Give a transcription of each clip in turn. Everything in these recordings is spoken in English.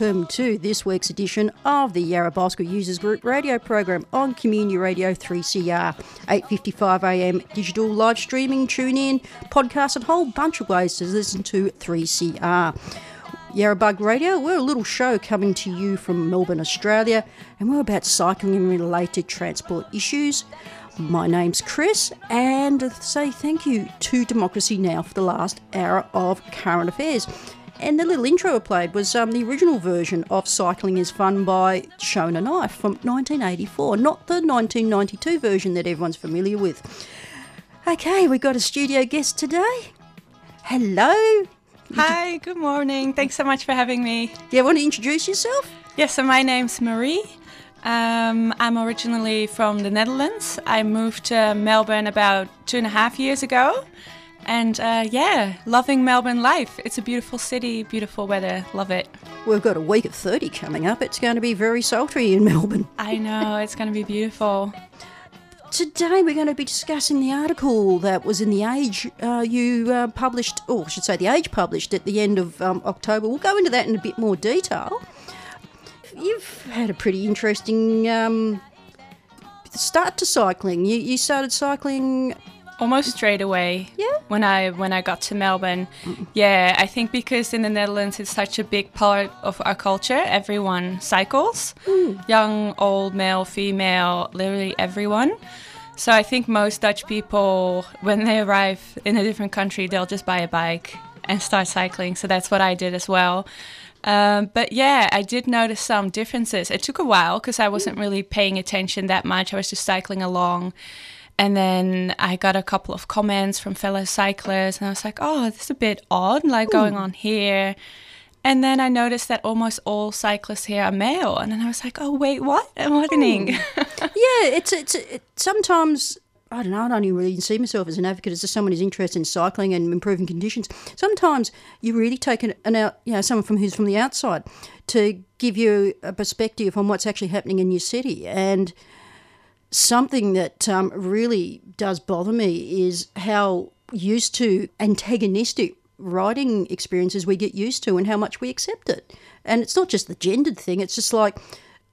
welcome to this week's edition of the Yarra Bicycle Users Group radio program on Community Radio 3CR, 8.55am digital live streaming, tune in, podcast and a whole bunch of ways to listen to 3CR. Yarra Bug Radio, we're a little show coming to you from Melbourne, Australia, and we're about cycling and related transport issues. My name's Chris, and say thank you to Democracy Now! for the last hour of current affairs. And the little intro I played was um, the original version of Cycling is Fun by Shonen Knife from 1984, not the 1992 version that everyone's familiar with. Okay, we've got a studio guest today. Hello. Hi, good morning. Thanks so much for having me. Do you want to introduce yourself? Yes, so my name's Marie. Um, I'm originally from the Netherlands. I moved to Melbourne about two and a half years ago. And uh, yeah, loving Melbourne life. It's a beautiful city, beautiful weather. Love it. We've got a week of 30 coming up. It's going to be very sultry in Melbourne. I know, it's going to be beautiful. Today we're going to be discussing the article that was in The Age uh, you uh, published, or I should say The Age published at the end of um, October. We'll go into that in a bit more detail. You've had a pretty interesting um, start to cycling. You, you started cycling Almost straight away. Yeah? When I when I got to Melbourne, yeah, I think because in the Netherlands it's such a big part of our culture. Everyone cycles, young, old, male, female, literally everyone. So I think most Dutch people, when they arrive in a different country, they'll just buy a bike and start cycling. So that's what I did as well. Um, but yeah, I did notice some differences. It took a while because I wasn't really paying attention that much. I was just cycling along. And then I got a couple of comments from fellow cyclists, and I was like, oh, this is a bit odd, like going on here. And then I noticed that almost all cyclists here are male. And then I was like, oh, wait, what? Am I happening? yeah, it's it's it, sometimes I don't know. I don't even really see myself as an advocate as just someone who's interested in cycling and improving conditions. Sometimes you really take an, an out, you know, someone from who's from the outside to give you a perspective on what's actually happening in your city. And something that um, really does bother me is how used to antagonistic riding experiences we get used to and how much we accept it. And it's not just the gendered thing; it's just like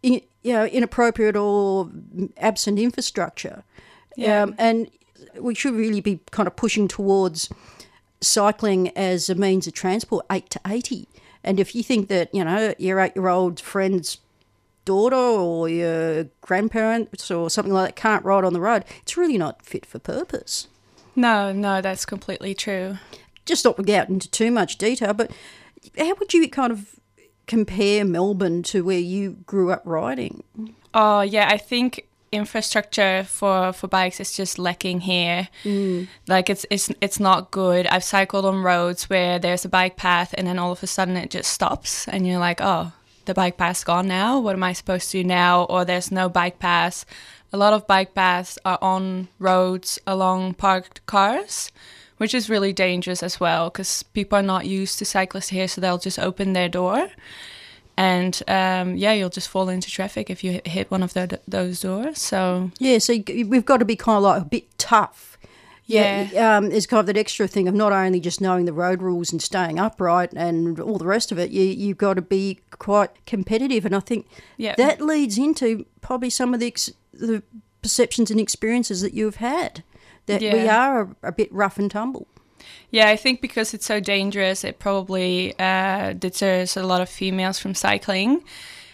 you know inappropriate or absent infrastructure. Yeah. Um, and we should really be kind of pushing towards cycling as a means of transport, eight to eighty. And if you think that you know your eight-year-old friend's daughter or your grandparents or something like that can't ride on the road, it's really not fit for purpose. no, no, that's completely true. Just not get into too much detail, but how would you kind of compare Melbourne to where you grew up riding? Oh, yeah, I think infrastructure for for bikes is just lacking here mm. like it's it's it's not good i've cycled on roads where there's a bike path and then all of a sudden it just stops and you're like oh the bike path's gone now what am i supposed to do now or there's no bike paths a lot of bike paths are on roads along parked cars which is really dangerous as well because people are not used to cyclists here so they'll just open their door and um, yeah, you'll just fall into traffic if you hit one of the, those doors. So Yeah, so we've got to be kind of like a bit tough. Yeah. um, there's kind of that extra thing of not only just knowing the road rules and staying upright and all the rest of it. You you've got to be quite competitive, and I think Yeah. that leads into probably some of the ex- the perceptions and experiences that you've had that we are a, a bit rough and tumble. yeah, I think because it's so dangerous, it probably uh, deters a lot of females from cycling.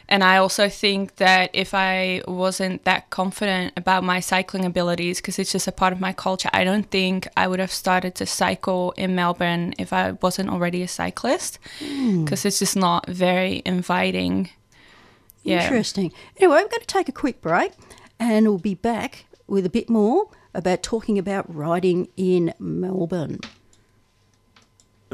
And I also think that if I wasn't that confident about my cycling abilities, because it's just a part of my culture, I don't think I would have started to cycle in Melbourne if I wasn't already a cyclist, hmm. because it's just not very inviting. Yeah. Interesting. Anyway, we're going to take a quick break and we'll be back with a bit more about talking about riding in Melbourne.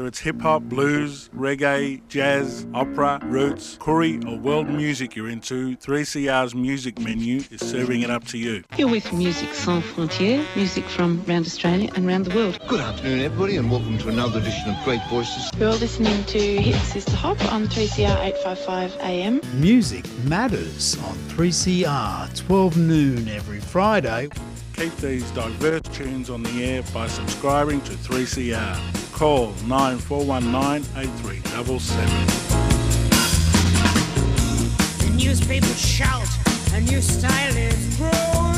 Whether it's hip hop, blues, reggae, jazz, opera, roots, Koori, or world music you're into, 3CR's music menu is serving it up to you. You're with Music Sans Frontières, music from around Australia and around the world. Good afternoon, everybody, and welcome to another edition of Great Voices. You're listening to Hip Sista Hop on 3CR 855 AM. Music matters on 3CR, 12 noon every Friday. Keep these diverse tunes on the air by subscribing to 3CR. Call 9419 8377. The newspapers shout, a new style is growing.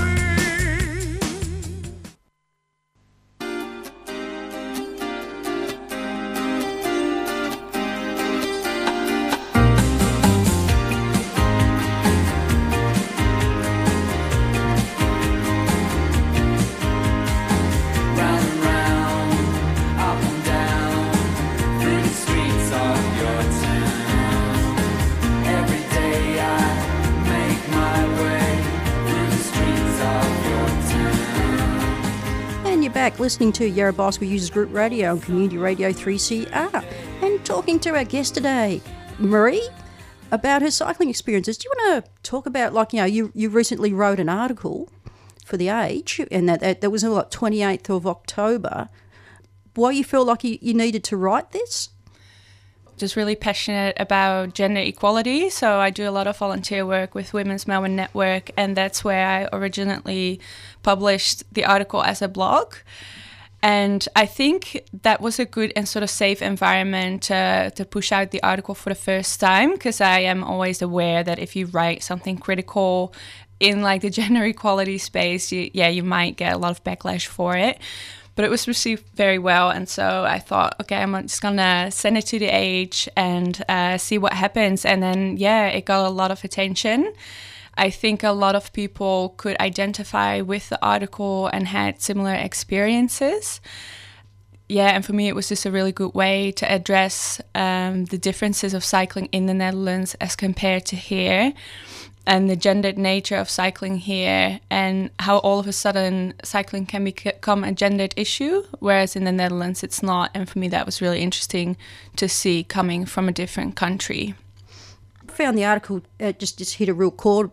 Listening to Yarra Bicycle Users Group Radio on Community Radio 3CR and talking to our guest today, Marie, about her cycling experiences. Do you want to talk about, like, you know, you, you recently wrote an article for The Age, and that, that, that was on, like, 28th of October. Why you feel like you, you needed to write this? Just really passionate about gender equality. So I do a lot of volunteer work with Women's Melbourne Network, and that's where I originally published the article as a blog. And I think that was a good and sort of safe environment to, to push out the article for the first time because I am always aware that if you write something critical in like the gender equality space, you, yeah, you might get a lot of backlash for it but it was received very well. And so I thought, okay, I'm just gonna send it to the Age and uh, see what happens. And then, yeah, it got a lot of attention. I think a lot of people could identify with the article and had similar experiences. Yeah, and for me, it was just a really good way to address um, the differences of cycling in the Netherlands as compared to here and the gendered nature of cycling here and how all of a sudden cycling can become a gendered issue whereas in the Netherlands it's not. And for me that was really interesting to see coming from a different country. I found the article uh, just just hit a real chord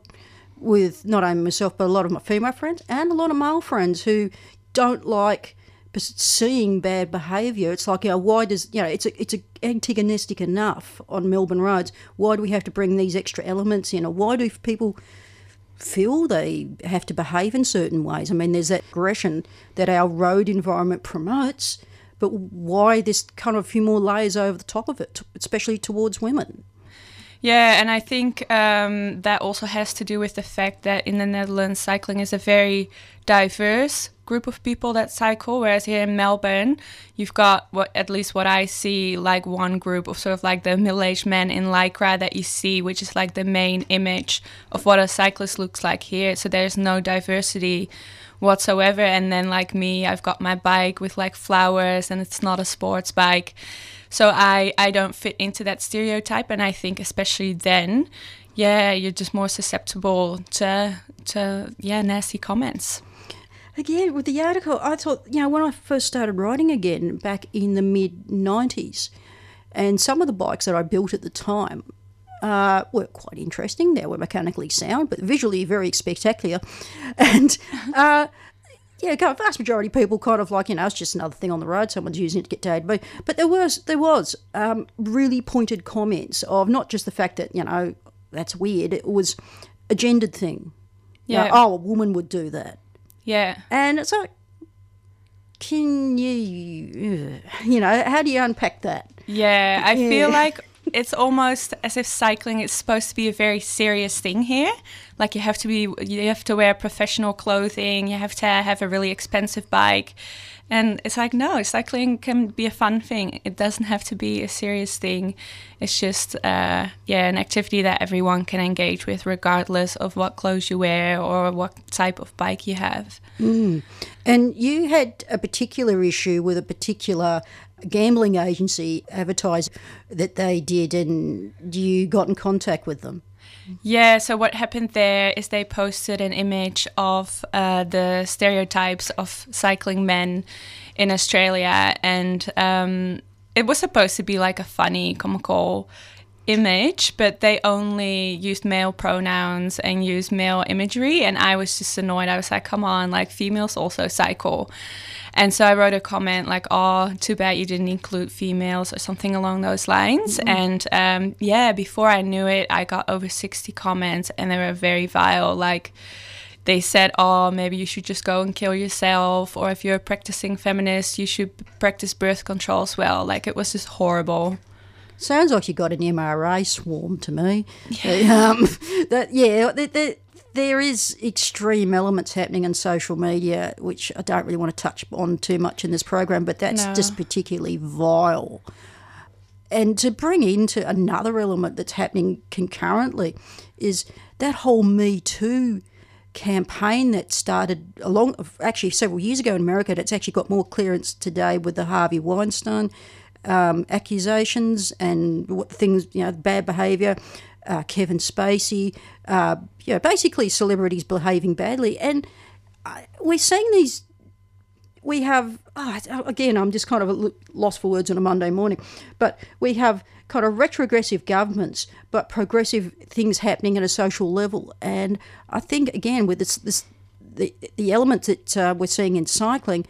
with not only myself but a lot of my female friends and a lot of male friends who don't like seeing bad behaviour. It's like, you know, why does you know it's a, it's a antagonistic enough on Melbourne roads. Why do we have to bring these extra elements in, or why do people feel they have to behave in certain ways? I mean, there's that aggression that our road environment promotes, but why this kind of a few more layers over the top of it, especially towards women? Yeah, and I think um, that also has to do with the fact that in the Netherlands, cycling is a very diverse group of people that cycle, whereas here in Melbourne, you've got what at least what I see like one group of sort of like the middle-aged men in lycra that you see, which is like the main image of what a cyclist looks like here. So there's no diversity whatsoever. And then like me, I've got my bike with like flowers, and it's not a sports bike. So I I don't fit into that stereotype, and I think especially then, yeah, you're just more susceptible to to yeah nasty comments again with the article, I thought, you know, when I first started riding again back in the mid 90s, and some of the bikes that I built at the time uh, were quite interesting. They were mechanically sound, but visually very spectacular. And uh, yeah, vast majority of people kind of like, you know, it's just another thing on the road. Someone's using it to get to A to But there was there was um, really pointed comments of not just the fact that you know that's weird. It was a gendered thing. Yeah. You know, oh, a woman would do that. Yeah. And it's like, can you, you know, how do you unpack that? Yeah, I yeah. feel like it's almost as if cycling is supposed to be a very serious thing here. Like you have to be, you have to wear professional clothing, you have to have a really expensive bike. And it's like, no, cycling can be a fun thing. It doesn't have to be a serious thing. It's just, uh, yeah, an activity that everyone can engage with, regardless of what clothes you wear or what type of bike you have. Mm. And you had a particular issue with a particular gambling agency advertised that they did, and you got in contact with them. Yeah, so what happened there is they posted an image of uh, the stereotypes of cycling men in Australia, and um, it was supposed to be like a funny, comical image, but they only used male pronouns and used male imagery, and I was just annoyed. I was like, come on, like females also cycle. And so I wrote a comment like, "Oh, too bad you didn't include females" or something along those lines. Mm-hmm. And um, yeah, before I knew it, I got over sixty comments, and they were very vile. Like they said, "Oh, maybe you should just go and kill yourself," or if you're a practicing feminist, you should practice birth control as well. Like it was just horrible. Sounds like you got an MRA swarm to me. Yeah, um, that, yeah there, there, there is extreme elements happening in social media, which I don't really want to touch on too much in this program, but that's No. just particularly vile. And to bring into another element that's happening concurrently is that whole Me Too campaign that started along actually several years ago in America. That's actually got more clearance today with the Harvey Weinstein um, accusations and things you know bad behaviour. Uh, Kevin Spacey, uh, you know, basically celebrities behaving badly, and uh, we're seeing these we have oh, again i'm just kind of lost for words on a monday morning but we have kind of retrogressive governments but progressive things happening at a social level and i think again with this, this the, the elements that uh, we're seeing in cycling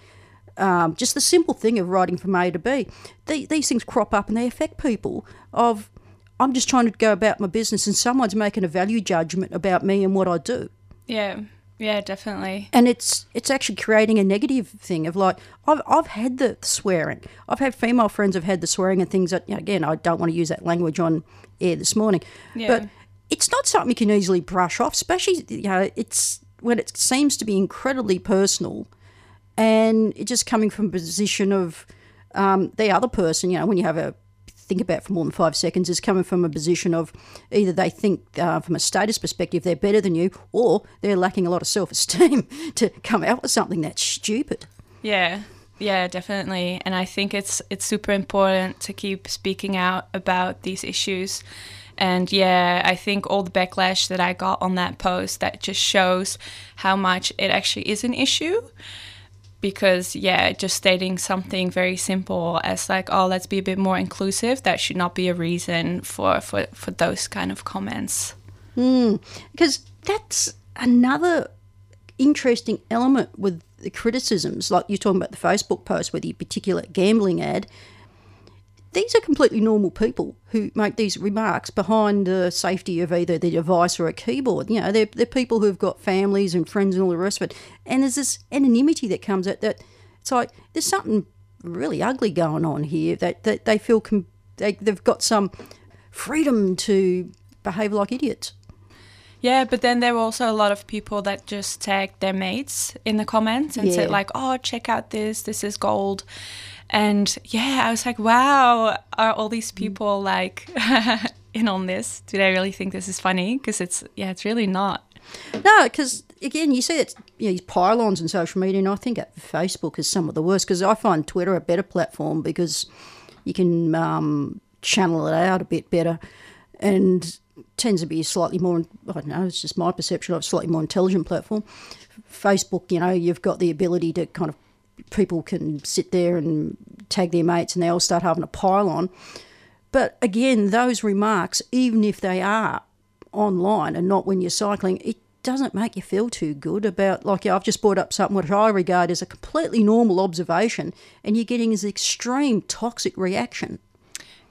um, just the simple thing of writing from a to b the, these things crop up and they affect people of i'm just trying to go about my business and someone's making a value judgment about me and what i do Yeah, yeah, definitely. and it's it's actually creating a negative thing of like I've I've had the swearing. I've had female friends have had the swearing and things that you know, again I don't want to use that language on air this morning, Yeah. but it's not something you can easily brush off. Especially you know it's when it seems to be incredibly personal, and just coming from a position of um, the other person. You know when you have a think about for more than five seconds is coming from a position of either they think uh, from a status perspective they're better than you or they're lacking a lot of self-esteem to come out with something that's stupid Yeah, yeah, definitely. And I think it's it's super important to keep speaking out about these issues. And yeah, I think all the backlash that I got on that post that just shows how much it actually is an issue. Because yeah, just stating something very simple as like, oh, let's be a bit more inclusive, that should not be a reason for for, for those kind of comments. Hmm. because that's another interesting element with the criticisms like you're talking about the facebook post with the particular gambling ad these are completely normal people who make these remarks behind the safety of either the device or a keyboard. You know, they're, they're people who've got families and friends and all the rest of it. And there's this anonymity that comes out that it's like there's something really ugly going on here that, that they feel com- they, they've got some freedom to behave like idiots. Yeah, but then there were also a lot of people that just tagged their mates in the comments and said like, "Oh, check out this. This is gold." And yeah, I was like, "Wow, are all these people like in on this? Do they really think this is funny?" Because it's yeah, it's really not. No, because again, you see it's you know, these pylons in social media, and I think Facebook is some of the worst. Because I find Twitter a better platform because you can um, channel it out a bit better, and tends to be a slightly more. I don't know. It's just my perception of a slightly more intelligent platform. Facebook, you know, you've got the ability to kind of people can sit there and tag their mates, and they all start having a pile on. But again, those remarks, even if they are online and not when you're cycling, it doesn't make you feel too good about, like, I've just brought up something which I regard as a completely normal observation, and you're getting this extreme toxic reaction.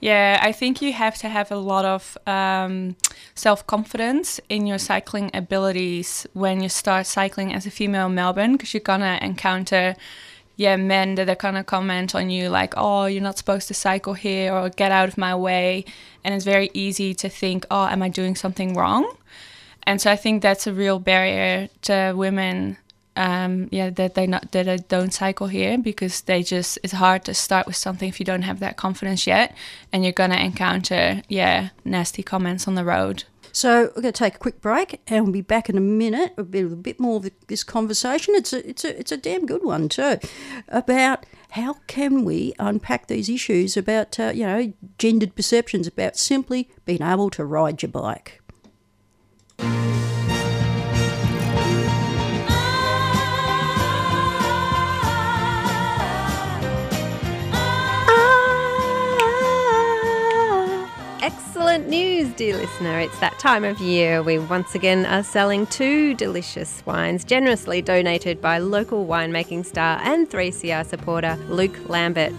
Yeah, I think you have to have a lot of um, self confidence in your cycling abilities when you start cycling as a female in Melbourne because you're gonna encounter, yeah, men that are gonna comment on you like, oh, you're not supposed to cycle here or get out of my way. And it's very easy to think, oh, am I doing something wrong? And so I think that's a real barrier to women. Um, yeah, that they not that they don't cycle here because they just it's hard to start with something if you don't have that confidence yet, and you're gonna encounter yeah nasty comments on the road. So we're going to take a quick break, and we'll be back in a minute. A bit, a bit more of this conversation. It's a, it's a, it's a damn good one too, about how can we unpack these issues about uh, you know gendered perceptions about simply being able to ride your bike. Dear listener. It's that time of year. We once again are selling two delicious wines, generously donated by local winemaking star and 3CR supporter Luke Lambert.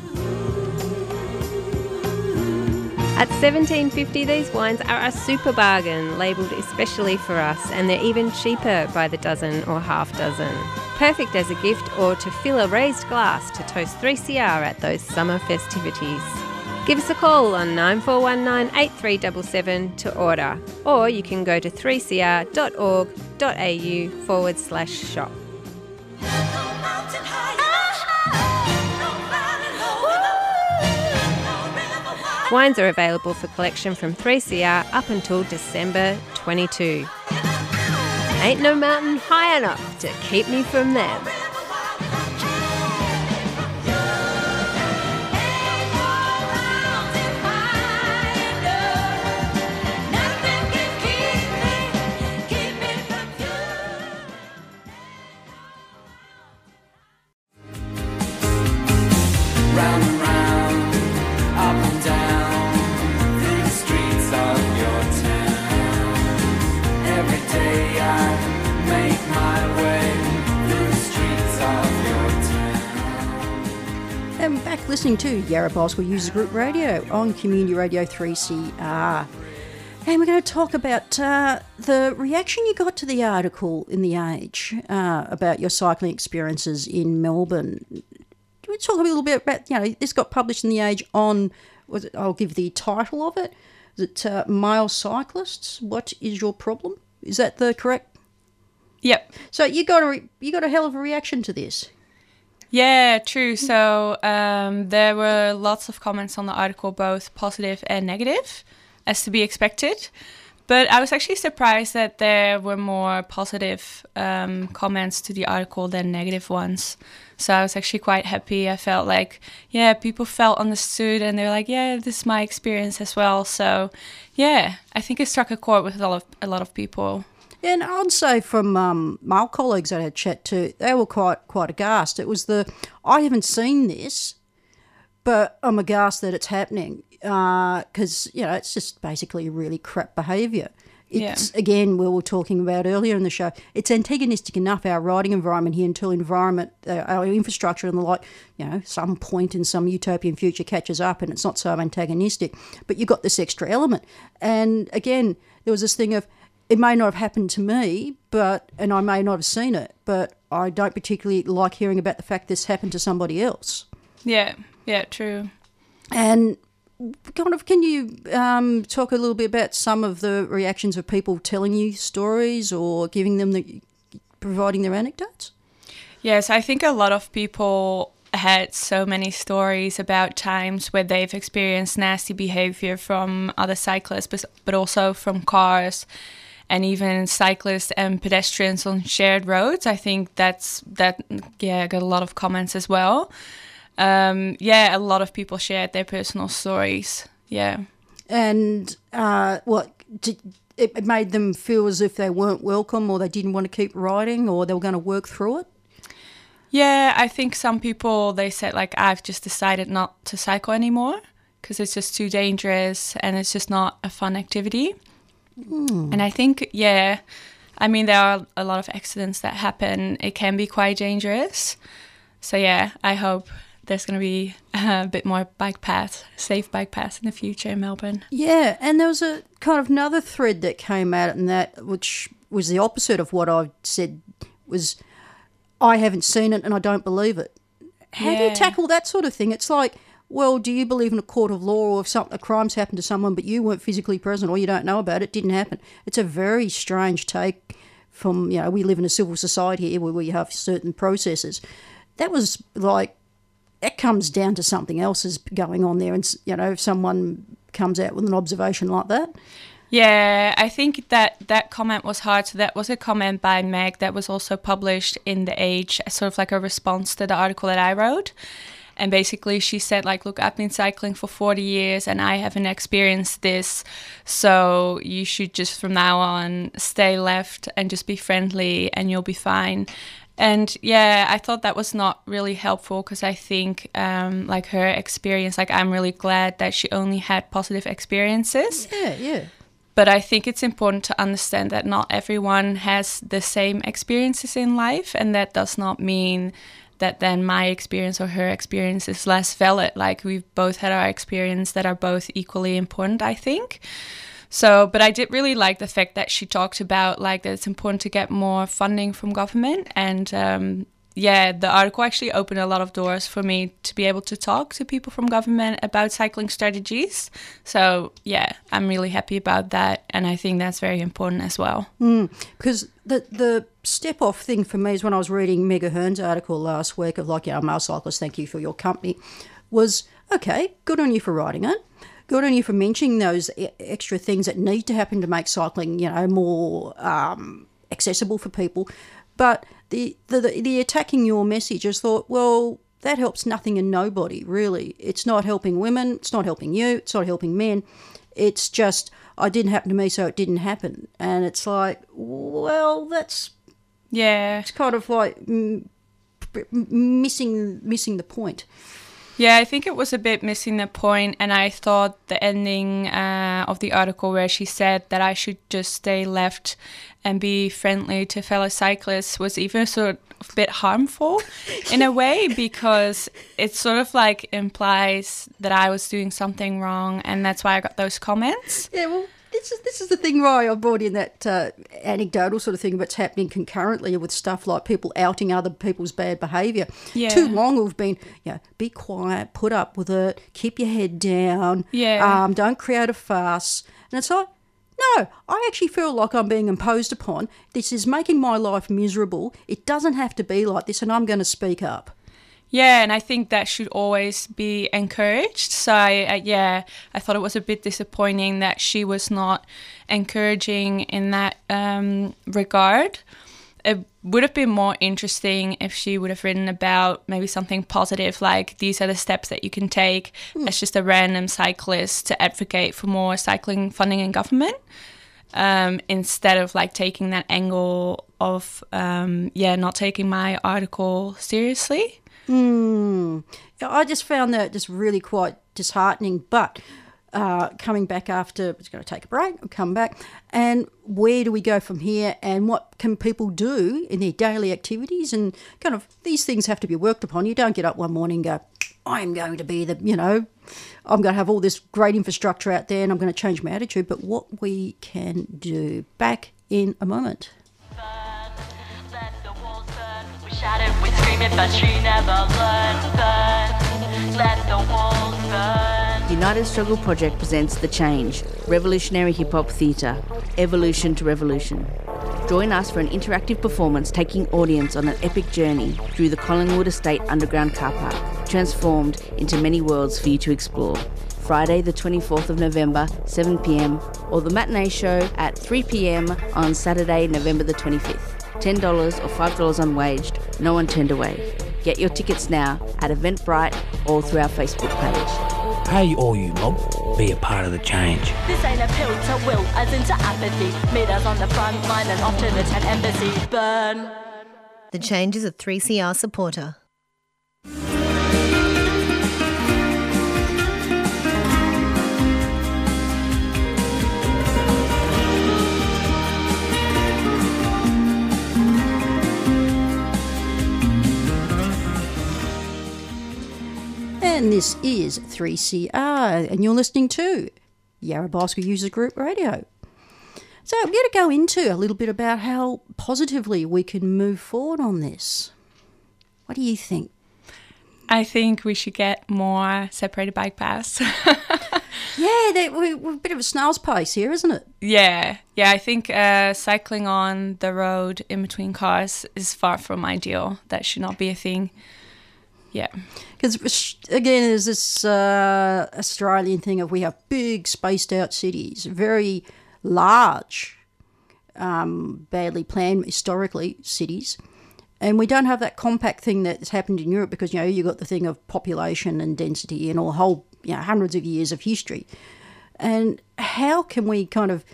At 17.50 these wines are a super bargain, labelled especially for us, and they're even cheaper by the dozen or half dozen. Perfect as a gift or to fill a raised glass to toast 3CR at those summer festivities. Give us a call on 9419 8377 to order, or you can go to 3cr.org.au forward slash shop. Wines are available for collection from 3CR up until December 22. Ain't no mountain high enough to keep me from them. Listening to Yarra Bicycle Users Group Radio on Community Radio 3CR. And we're going to talk about uh, the reaction you got to the article in The Age uh, about your cycling experiences in Melbourne. Can we talk a little bit about, you know, this got published in The Age on, was it, I'll give the title of it. Is it uh, Male Cyclists? What is your problem? Is that the correct? Yep. So you got a, re- you got a hell of a reaction to this. Yeah, true. So um, there were lots of comments on the article, both positive and negative, as to be expected. But I was actually surprised that there were more positive um, comments to the article than negative ones. So I was actually quite happy. I felt like, yeah, people felt understood and they're like, yeah, this is my experience as well. So, yeah, I think it struck a chord with a lot of, a lot of people. And I'd say from um, male colleagues that I had chat to, they were quite quite aghast. It was the I haven't seen this, but I'm aghast that it's happening because you know it's just basically really crap behaviour. It's again we were talking about earlier in the show. It's antagonistic enough our riding environment here until environment, uh, our infrastructure and the like. You know, some point in some utopian future catches up and it's not so antagonistic. But you've got this extra element, and again there was this thing of it may not have happened to me, but and I may not have seen it, but I don't particularly like hearing about the fact this happened to somebody else. Yeah, yeah, true. And kind of, can you um, talk a little bit about some of the reactions of people telling you stories or giving them the providing their anecdotes? Yes, I think a lot of people had so many stories about times where they've experienced nasty behavior from other cyclists, but, but also from cars and even cyclists and pedestrians on shared roads. I think that's that yeah got a lot of comments as well. Um, yeah, a lot of people shared their personal stories. Yeah, and uh, what did, it made them feel as if they weren't welcome, or they didn't want to keep riding, or they were going to work through it. Yeah, I think some people they said like I've just decided not to cycle anymore because it's just too dangerous and it's just not a fun activity. Mm. And I think, yeah, I mean, there are a lot of accidents that happen. It can be quite dangerous. So, yeah, I hope there's going to be a bit more bike paths, safe bike paths in the future in Melbourne. Yeah, and there was a kind of another thread that came out in that, which was the opposite of what I said, was I haven't seen it and I don't believe it. How do you tackle that sort of thing? It's like, well, do you believe in a court of law or if some, a crime's happened to someone but you weren't physically present or you don't know about it, it didn't happen? It's a very strange take from, you know, we live in a civil society here where we have certain processes. That was like, that comes down to something else is going on there. And, you know, if someone comes out with an observation like that. Yeah, I think that that comment was hard. So that was a comment by Meg that was also published in The Age, sort of like a response to the article that I wrote. And basically, she said, like, look, I've been cycling for 40 years and I haven't experienced this. So you should just from now on stay left and just be friendly and you'll be fine. And yeah, I thought that was not really helpful because I think, um, like her experience, like I'm really glad that she only had positive experiences. Yeah, yeah. But I think it's important to understand that not everyone has the same experiences in life, and that does not mean that then my experience or her experience is less valid. Like we've both had our experience that are both equally important, I think. So, but I did really like the fact that she talked about like that it's important to get more funding from government and um, yeah, the article actually opened a lot of doors for me to be able to talk to people from government about cycling strategies. So, yeah, I'm really happy about that. And I think that's very important as well. Mm, because the, the step off thing for me is when I was reading Meg O'Hearn's article last week of like, our male cyclists, thank you for your company, was okay, good on you for writing it. Good on you for mentioning those extra things that need to happen to make cycling, you know, more um, accessible for people. But the, the, the attacking your message is thought, well, that helps nothing and nobody, really. It's not helping women, it's not helping you, it's not helping men. It's just, I didn't happen to me, so it didn't happen. And it's like, well, that's. Yeah. It's kind of like missing missing the point. Yeah, I think it was a bit missing the point, and I thought the ending uh, of the article where she said that I should just stay left and be friendly to fellow cyclists was even sort of a bit harmful in a way because it sort of like implies that I was doing something wrong, and that's why I got those comments. Yeah, well, this is this is the thing why I brought in that uh, anecdotal sort of thing that's happening concurrently with stuff like people outing other people's bad behaviour. Yeah. Too long we've been, you know, be quiet, put up with it, keep your head down, Yeah. um, don't create a fuss. And it's like, no, I actually feel like I'm being imposed upon. This is making my life miserable. It doesn't have to be like this, and I'm going to speak up. Yeah, and I think that should always be encouraged. So, I, I, yeah, I thought it was a bit disappointing that she was not encouraging in that um, regard. It would have been more interesting if she would have written about maybe something positive, like these are the steps that you can take as just a random cyclist to advocate for more cycling funding in government. Um, instead of like taking that angle of um, yeah not taking my article seriously Hmm. I just found that just really quite disheartening. But uh, coming back after, it's going to take a break, we'll come back. And where do we go from here? And what can people do in their daily activities? And kind of these things have to be worked upon. You don't get up one morning and go, I am going to be the, you know, I'm going to have all this great infrastructure out there and I'm going to change my attitude. But what we can do. Back in a moment. But she never let the walls burn. United Struggle Project presents The Change, revolutionary hip hop theatre, evolution to revolution. Join us for an interactive performance taking audience on an epic journey through the Collingwood Estate Underground Car Park, transformed into many worlds for you to explore. Friday, the 24th of November, 7pm, or the matinee show at 3pm on Saturday, November the 25th. $10 or $5 unwaged, no one turned away. Get your tickets now at Eventbrite or through our Facebook page. Hey, all you mob, be a part of the change. This ain't a pill to will, as into apathy. Meet us on the front line and off to the Tent Embassy. Burn. The change is a 3CR supporter. And this is 3CR, and you're listening to Yarra Bicycle Users Group Radio. So, I'm going to go into a little bit about how positively we can move forward on this. What do you think? I think we should get more separated bike paths. yeah, they, we, we're a bit of a snail's pace here, isn't it? Yeah, yeah. I think uh, cycling on the road in between cars is far from ideal. That should not be a thing. Yeah. Because again, there's this uh, Australian thing of we have big spaced out cities, very large, um, badly planned historically cities, and we don't have that compact thing that's happened in Europe because you know you got the thing of population and density and all whole you know hundreds of years of history, and how can we kind of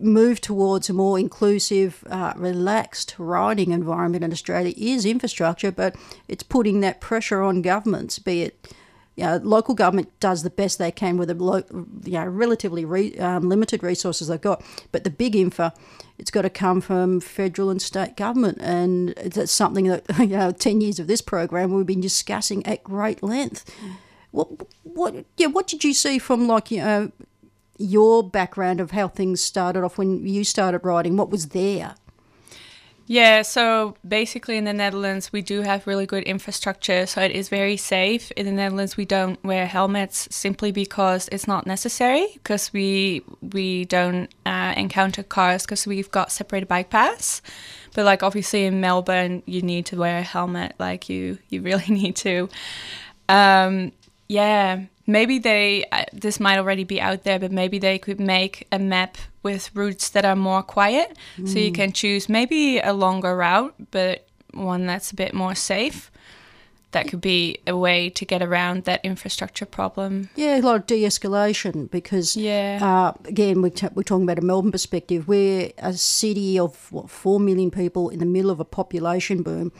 move towards a more inclusive, uh, relaxed riding environment in Australia is infrastructure, but it's putting that pressure on governments, be it you know, local government does the best they can with the lo- you know, relatively re- um, limited resources they've got. But the big infra, it's got to come from federal and state government, and that's something that you know, ten years of this program we've been discussing at great length. What, what, yeah, what did you see from like you know your background of how things started off when you started riding? What was there? Yeah, so basically in the Netherlands, we do have really good infrastructure, so it is very safe. In the Netherlands, we don't wear helmets simply because it's not necessary, because we we don't uh, encounter cars because we've got separated bike paths. But like obviously in Melbourne, you need to wear a helmet, like you you really need to. Um, yeah, maybe they uh, this might already be out there but maybe they could make a map with routes that are more quiet mm. so you Mm. can choose maybe a longer route but one that's a bit more safe that could be a way to get around that infrastructure problem Yeah, a lot of de-escalation because Yeah. uh, again we're, t- we're talking about a Melbourne perspective. We're a city of what four million people in the middle of a population boom,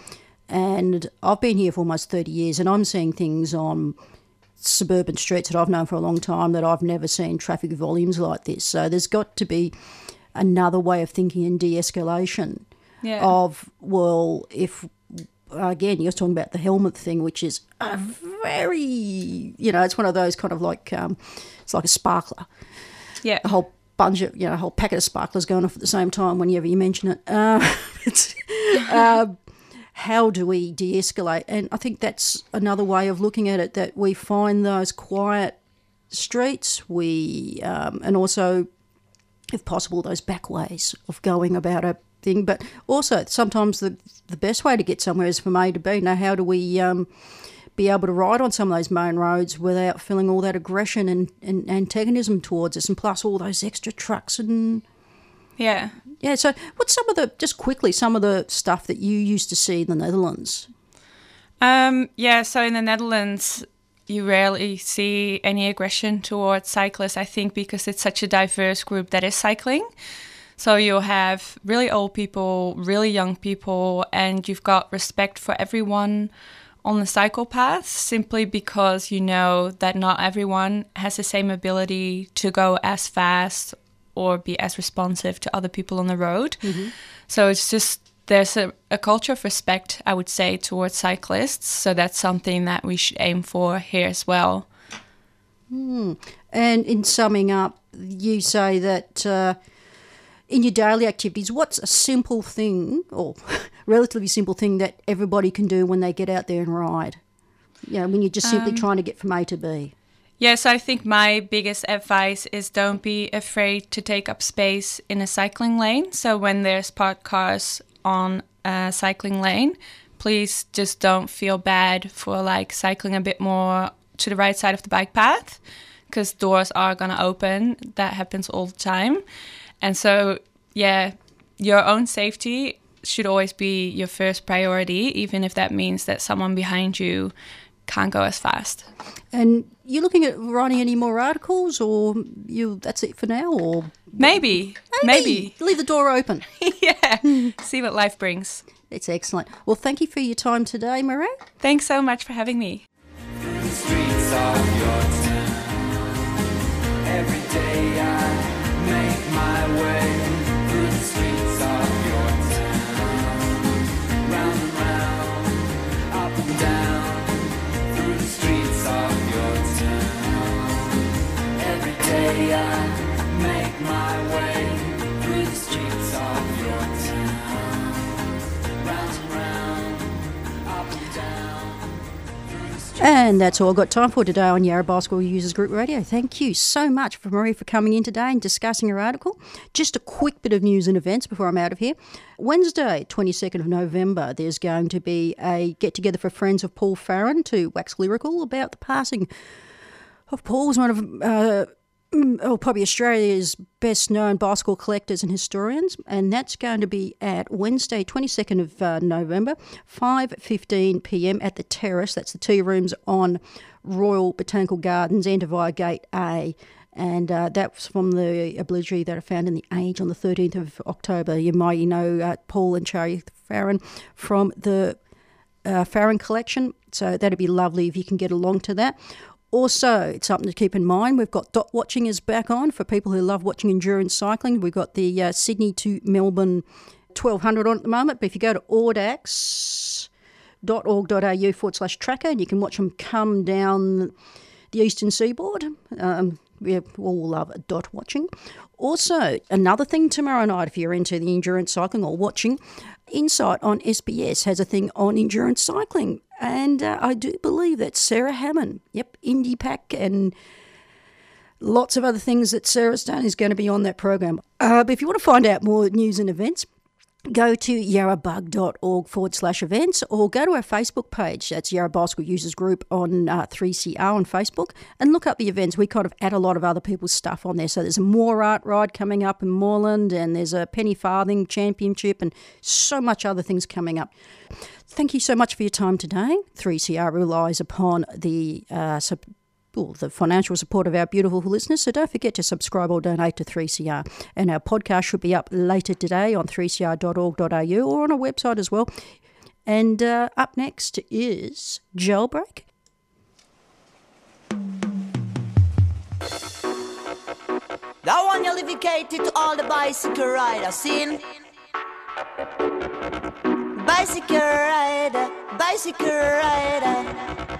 and I've been here for almost thirty years, and I'm seeing things on suburban streets that I've known for a long time that I've never seen traffic volumes like this. So there's got to be another way of thinking and de-escalation Yeah. of well if again you're talking about the helmet thing which is a very you know it's one of those kind of like um, it's like a sparkler yeah a whole bunch of you know a whole packet of sparklers going off at the same time whenever you mention it uh, uh, how do we de-escalate and i think that's another way of looking at it that we find those quiet streets we um, and also if possible, those back ways of going about a thing. But also, sometimes the the best way to get somewhere is from A to B. Now, how do we um, be able to ride on some of those main roads without feeling all that aggression and, and antagonism towards us, and plus all those extra trucks and yeah yeah. So, what's some of the just quickly some of the stuff that you used to see in the Netherlands? Um, yeah, so in the Netherlands, you rarely see any aggression towards cyclists, I think, because it's such a diverse group that is cycling. So you'll have really old people, really young people, and you've got respect for everyone on the cycle path simply because you know that not everyone has the same ability to go as fast or be as responsive to other people on the road. So it's just there's a, a culture of respect, I would say, towards cyclists. So that's something that we should aim for here as well. Hmm. And in summing up, you say that uh, in your daily activities, what's a simple thing or relatively simple thing that everybody can do when they get out there and ride? You know, when you're just simply Um, trying to get from A to B. Yes, I think my biggest advice is don't be afraid to take up space in a cycling lane. So when there's parked cars on a cycling lane, please just don't feel bad for like cycling a bit more to the right side of the bike path because doors are going to open. That happens all the time. And so, yeah, your own safety should always be your first priority, even if that means that someone behind you can't go as fast. And you're looking at writing any more articles, or you that's it for now, or Maybe, maybe. leave the door open. yeah, see what life brings. It's excellent. Well, thank you for your time today, Marie. Thanks so much for having me. the streets of your town. Every day I make my way And that's all I've got time for today on Yarra Bicycle Users Group Radio. Thank you so much for Marie for coming in today and discussing her article. Just a quick bit of news and events before I'm out of here. Wednesday, 22nd of November, there's going to be a get together for friends of Paul Farron to wax lyrical about the passing of Paul was one of uh, oh, probably Australia's best known bicycle collectors and historians, and that's going to be at Wednesday, 22nd of uh, November, 5:15 p.m. at the Terrace. That's the tea rooms on Royal Botanical Gardens, enter Gate A. and uh, that's from the obligatory that I found in the Age on the 13th of October. You might know uh, Paul and Charlie Farron from the uh, Farron collection, so that'd be lovely if you can get along to that. Also, something to keep in mind. We've got dot watching is back on for people who love watching endurance cycling. We've got the uh, Sydney to Melbourne 1200 on at the moment, but if you go to audax.org.au forward slash tracker, and you can watch them come down the eastern seaboard. Um, we all love dot watching. Also, another thing tomorrow night, if you're into the endurance cycling or watching, Insight on SBS has a thing on endurance cycling. And uh, I do believe that Sarah Hammond, yep, Indie Pack and lots of other things that Sarah's done is going to be on that program. Uh, but if you want to find out more news and events, go to yarrabug.org forward slash events or go to our Facebook page. That's Yarra Bicycle Users Group on uh, 3CR on Facebook and look up the events. We kind of add a lot of other people's stuff on there. So there's a More Art Ride coming up in Moreland and there's a Penny Farthing Championship and so much other things coming up. Thank you so much for your time today. 3CR relies upon the uh, well, the financial support of our beautiful listeners. So don't forget to subscribe or donate to 3CR. And our podcast should be up later today on 3cr.org.au or on our website as well. And uh, up next is Jailbreak. That one you're dedicated to all the bicycle riders, seen? Bicycle rider, bicycle rider.